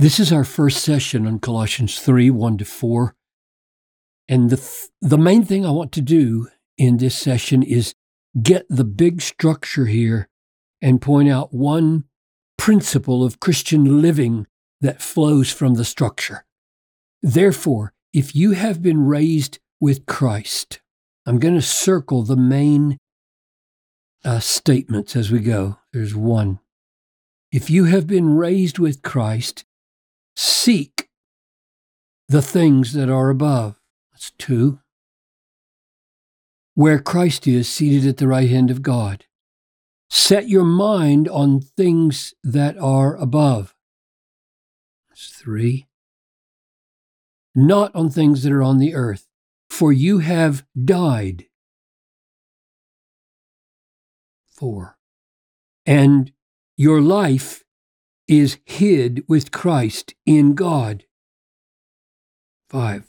This is our first session on Colossians 3 1 to 4. And the, th- the main thing I want to do in this session is get the big structure here and point out one principle of Christian living that flows from the structure. Therefore, if you have been raised with Christ, I'm going to circle the main uh, statements as we go. There's one. If you have been raised with Christ, seek the things that are above. That's two. Where Christ is seated at the right hand of God. Set your mind on things that are above. That's three. Not on things that are on the earth, for you have died. Four. And your life is hid with Christ in God. Five.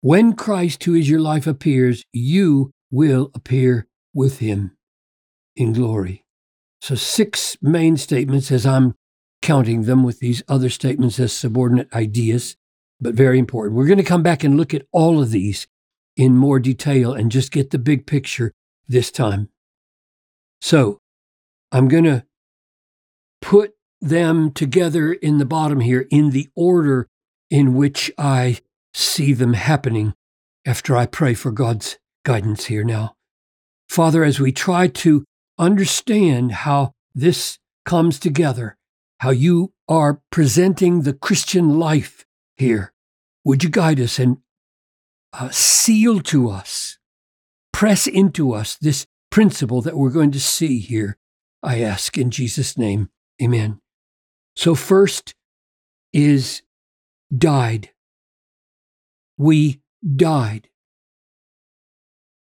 When Christ, who is your life, appears, you will appear with him in glory. So, six main statements as I'm counting them with these other statements as subordinate ideas, but very important. We're going to come back and look at all of these in more detail and just get the big picture this time. So, I'm going to put them together in the bottom here in the order in which I see them happening after I pray for God's guidance here now. Father, as we try to understand how this comes together, how you are presenting the Christian life here. Would you guide us and uh, seal to us, press into us this principle that we're going to see here? I ask in Jesus' name. Amen. So, first is died. We died.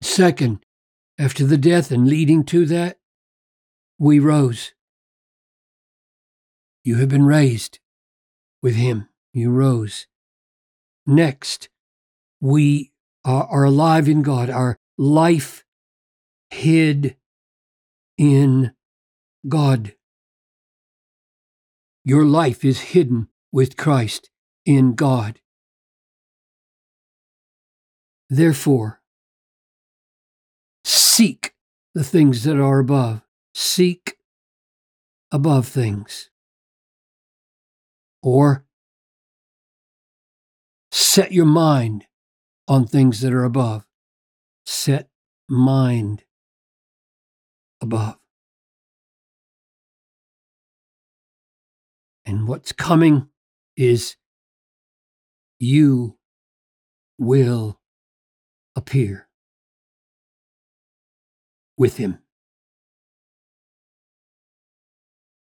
Second, after the death and leading to that, we rose. You have been raised with him. You rose. Next, we are, are alive in God. Our life hid in God. Your life is hidden with Christ in God. Therefore, seek the things that are above. Seek above things. Or set your mind on things that are above. Set mind above. And what's coming is you will appear with him.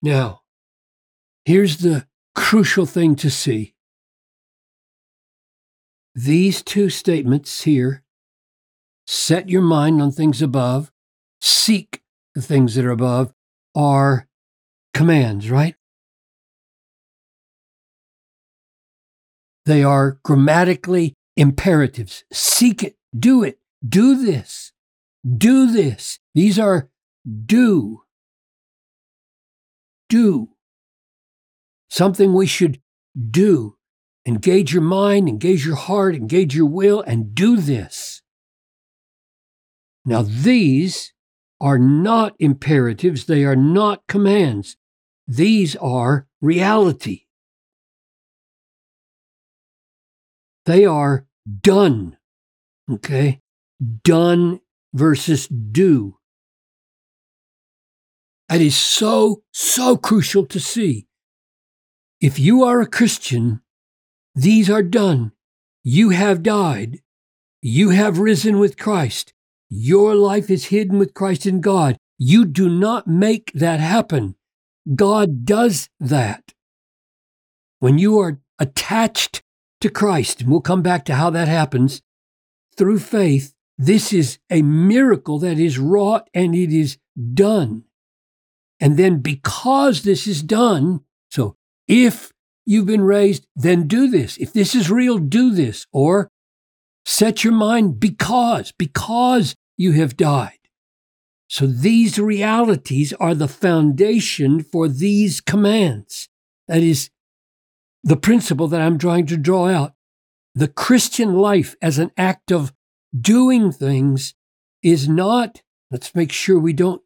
Now, here's the crucial thing to see. These two statements here set your mind on things above, seek the things that are above, are commands, right? They are grammatically imperatives. Seek it, do it, do this. Do this. These are do. Do. Something we should do. Engage your mind, engage your heart, engage your will, and do this. Now, these are not imperatives, they are not commands. These are reality. They are done. Okay? Done versus do. That is so, so crucial to see. If you are a Christian, these are done. You have died. You have risen with Christ. Your life is hidden with Christ in God. You do not make that happen. God does that. When you are attached to Christ, and we'll come back to how that happens, through faith, this is a miracle that is wrought and it is done. And then because this is done, so if you've been raised, then do this. If this is real, do this. Or set your mind because, because you have died. So these realities are the foundation for these commands. That is the principle that I'm trying to draw out. The Christian life as an act of doing things is not, let's make sure we don't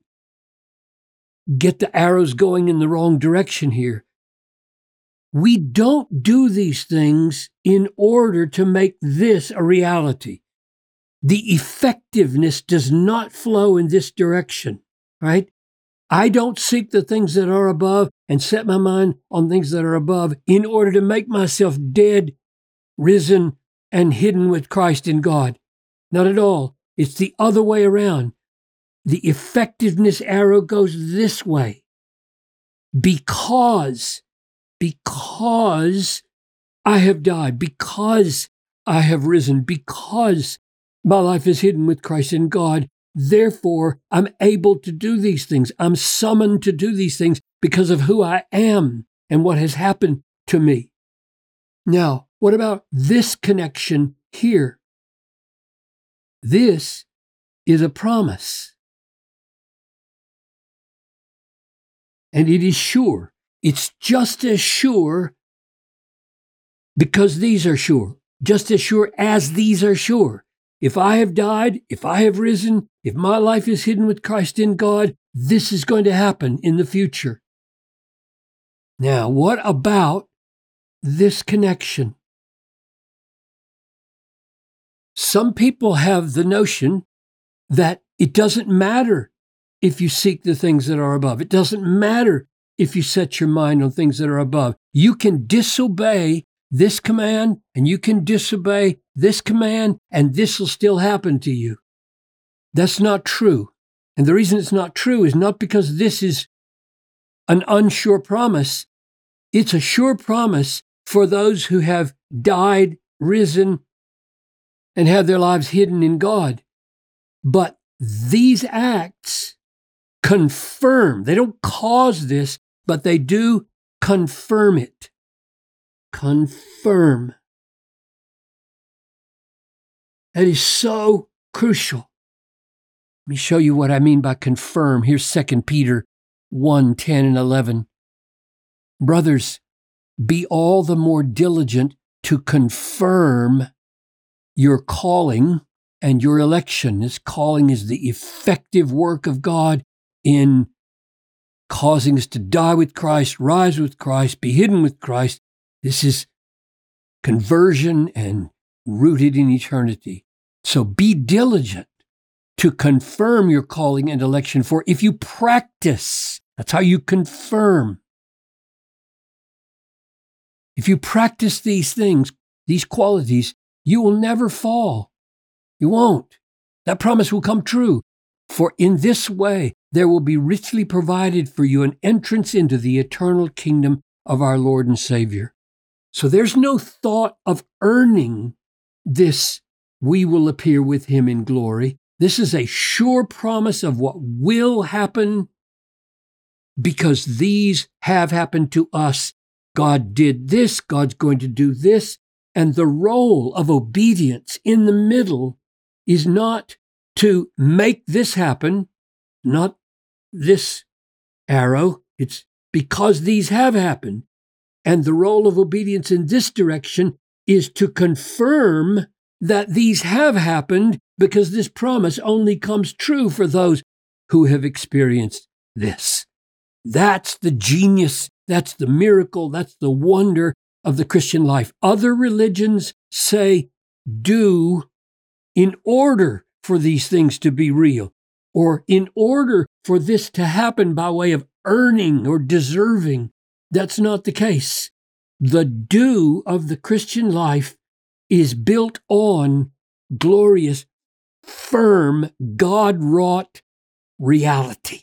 get the arrows going in the wrong direction here. We don't do these things in order to make this a reality. The effectiveness does not flow in this direction, right? I don't seek the things that are above and set my mind on things that are above in order to make myself dead, risen, and hidden with Christ in God. Not at all. It's the other way around. The effectiveness arrow goes this way. Because, because I have died, because I have risen, because my life is hidden with Christ in God, Therefore, I'm able to do these things. I'm summoned to do these things because of who I am and what has happened to me. Now, what about this connection here? This is a promise. And it is sure. It's just as sure because these are sure, just as sure as these are sure. If I have died, if I have risen, if my life is hidden with Christ in God, this is going to happen in the future. Now, what about this connection? Some people have the notion that it doesn't matter if you seek the things that are above. It doesn't matter if you set your mind on things that are above. You can disobey this command and you can disobey this command and this will still happen to you. That's not true. And the reason it's not true is not because this is an unsure promise. It's a sure promise for those who have died, risen, and have their lives hidden in God. But these acts confirm, they don't cause this, but they do confirm it confirm. That is so crucial. Let me show you what I mean by confirm. Here's 2 Peter 1 10 and 11. Brothers, be all the more diligent to confirm your calling and your election. This calling is the effective work of God in causing us to die with Christ, rise with Christ, be hidden with Christ, this is conversion and rooted in eternity. So be diligent to confirm your calling and election, for if you practice, that's how you confirm. If you practice these things, these qualities, you will never fall. You won't. That promise will come true. For in this way, there will be richly provided for you an entrance into the eternal kingdom of our Lord and Savior. So there's no thought of earning this, we will appear with him in glory. This is a sure promise of what will happen because these have happened to us. God did this, God's going to do this. And the role of obedience in the middle is not to make this happen, not this arrow. It's because these have happened. And the role of obedience in this direction is to confirm that these have happened because this promise only comes true for those who have experienced this. That's the genius, that's the miracle, that's the wonder of the Christian life. Other religions say do in order for these things to be real, or in order for this to happen by way of earning or deserving. That's not the case. The do of the Christian life is built on glorious, firm, God wrought reality.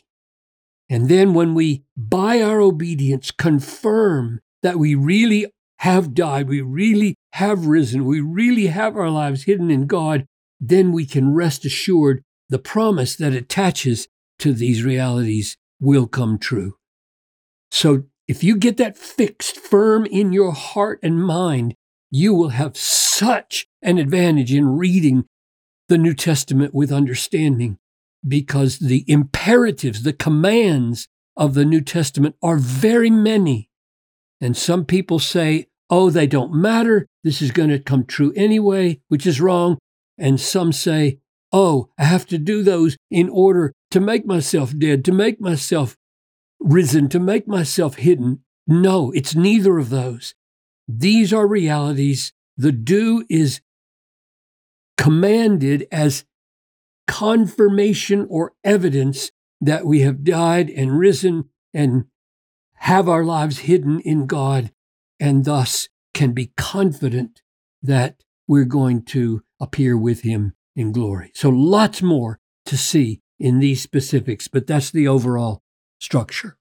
And then when we, by our obedience, confirm that we really have died, we really have risen, we really have our lives hidden in God, then we can rest assured the promise that attaches to these realities will come true. So if you get that fixed firm in your heart and mind, you will have such an advantage in reading the New Testament with understanding because the imperatives, the commands of the New Testament are very many. And some people say, oh, they don't matter. This is going to come true anyway, which is wrong. And some say, oh, I have to do those in order to make myself dead, to make myself risen, to make myself hidden. No, it's neither of those. These are realities. The do is commanded as confirmation or evidence that we have died and risen and have our lives hidden in God and thus can be confident that we're going to appear with Him in glory. So, lots more to see in these specifics, but that's the overall structure.